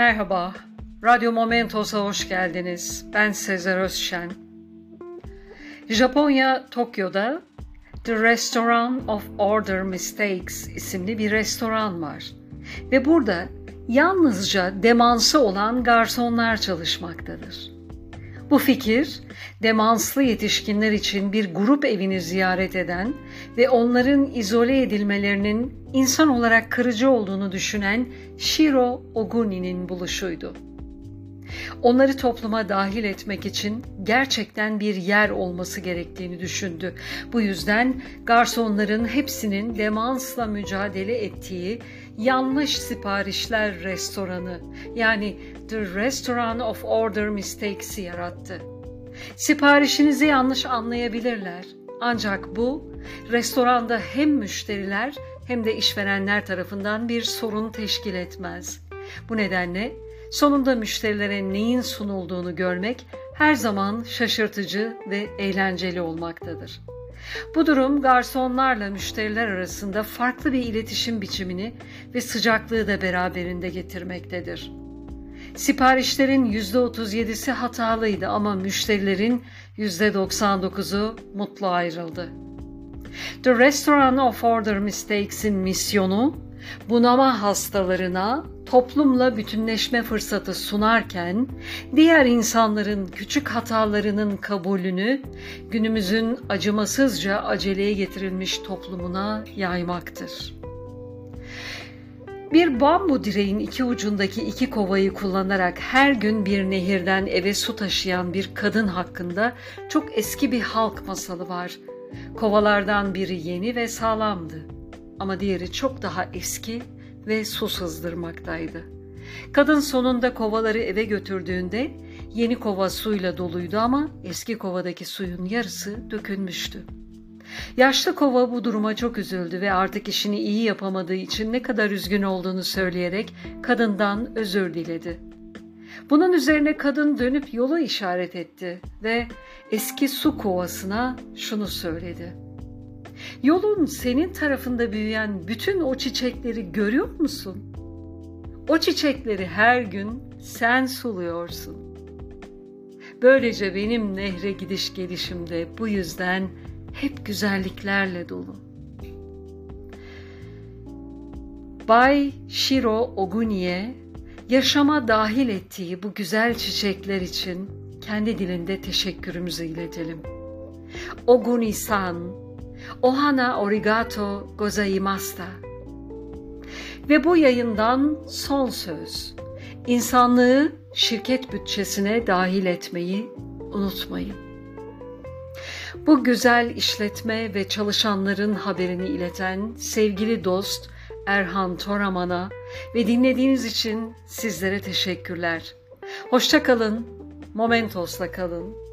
Merhaba, Radyo Momentos'a hoş geldiniz. Ben Sezer Özşen. Japonya, Tokyo'da The Restaurant of Order Mistakes isimli bir restoran var. Ve burada yalnızca demansı olan garsonlar çalışmaktadır. Bu fikir, demanslı yetişkinler için bir grup evini ziyaret eden ve onların izole edilmelerinin insan olarak kırıcı olduğunu düşünen Shiro Oguni'nin buluşuydu. Onları topluma dahil etmek için gerçekten bir yer olması gerektiğini düşündü. Bu yüzden garsonların hepsinin demansla mücadele ettiği yanlış siparişler restoranı yani The Restaurant of Order Mistakes'i yarattı. Siparişinizi yanlış anlayabilirler. Ancak bu restoranda hem müşteriler hem de işverenler tarafından bir sorun teşkil etmez. Bu nedenle sonunda müşterilere neyin sunulduğunu görmek her zaman şaşırtıcı ve eğlenceli olmaktadır. Bu durum garsonlarla müşteriler arasında farklı bir iletişim biçimini ve sıcaklığı da beraberinde getirmektedir. Siparişlerin %37'si hatalıydı ama müşterilerin %99'u mutlu ayrıldı. The Restaurant of Order Mistakes'in misyonu bunama hastalarına toplumla bütünleşme fırsatı sunarken diğer insanların küçük hatalarının kabulünü günümüzün acımasızca aceleye getirilmiş toplumuna yaymaktır. Bir bambu direğin iki ucundaki iki kovayı kullanarak her gün bir nehirden eve su taşıyan bir kadın hakkında çok eski bir halk masalı var. Kovalardan biri yeni ve sağlamdı ama diğeri çok daha eski ve su sızdırmaktaydı. Kadın sonunda kovaları eve götürdüğünde yeni kova suyla doluydu ama eski kovadaki suyun yarısı dökülmüştü. Yaşlı kova bu duruma çok üzüldü ve artık işini iyi yapamadığı için ne kadar üzgün olduğunu söyleyerek kadından özür diledi. Bunun üzerine kadın dönüp yolu işaret etti ve eski su kovasına şunu söyledi. Yolun senin tarafında büyüyen bütün o çiçekleri görüyor musun? O çiçekleri her gün sen suluyorsun. Böylece benim nehre gidiş gelişimde bu yüzden hep güzelliklerle dolu. Bay Shiro Oguni'ye yaşama dahil ettiği bu güzel çiçekler için kendi dilinde teşekkürümüzü iletelim. Oguni-san, ohana origato gozaimasta. Ve bu yayından son söz. İnsanlığı şirket bütçesine dahil etmeyi unutmayın. Bu güzel işletme ve çalışanların haberini ileten sevgili dost Erhan Toraman'a ve dinlediğiniz için sizlere teşekkürler. Hoşça kalın, Momentos'la kalın.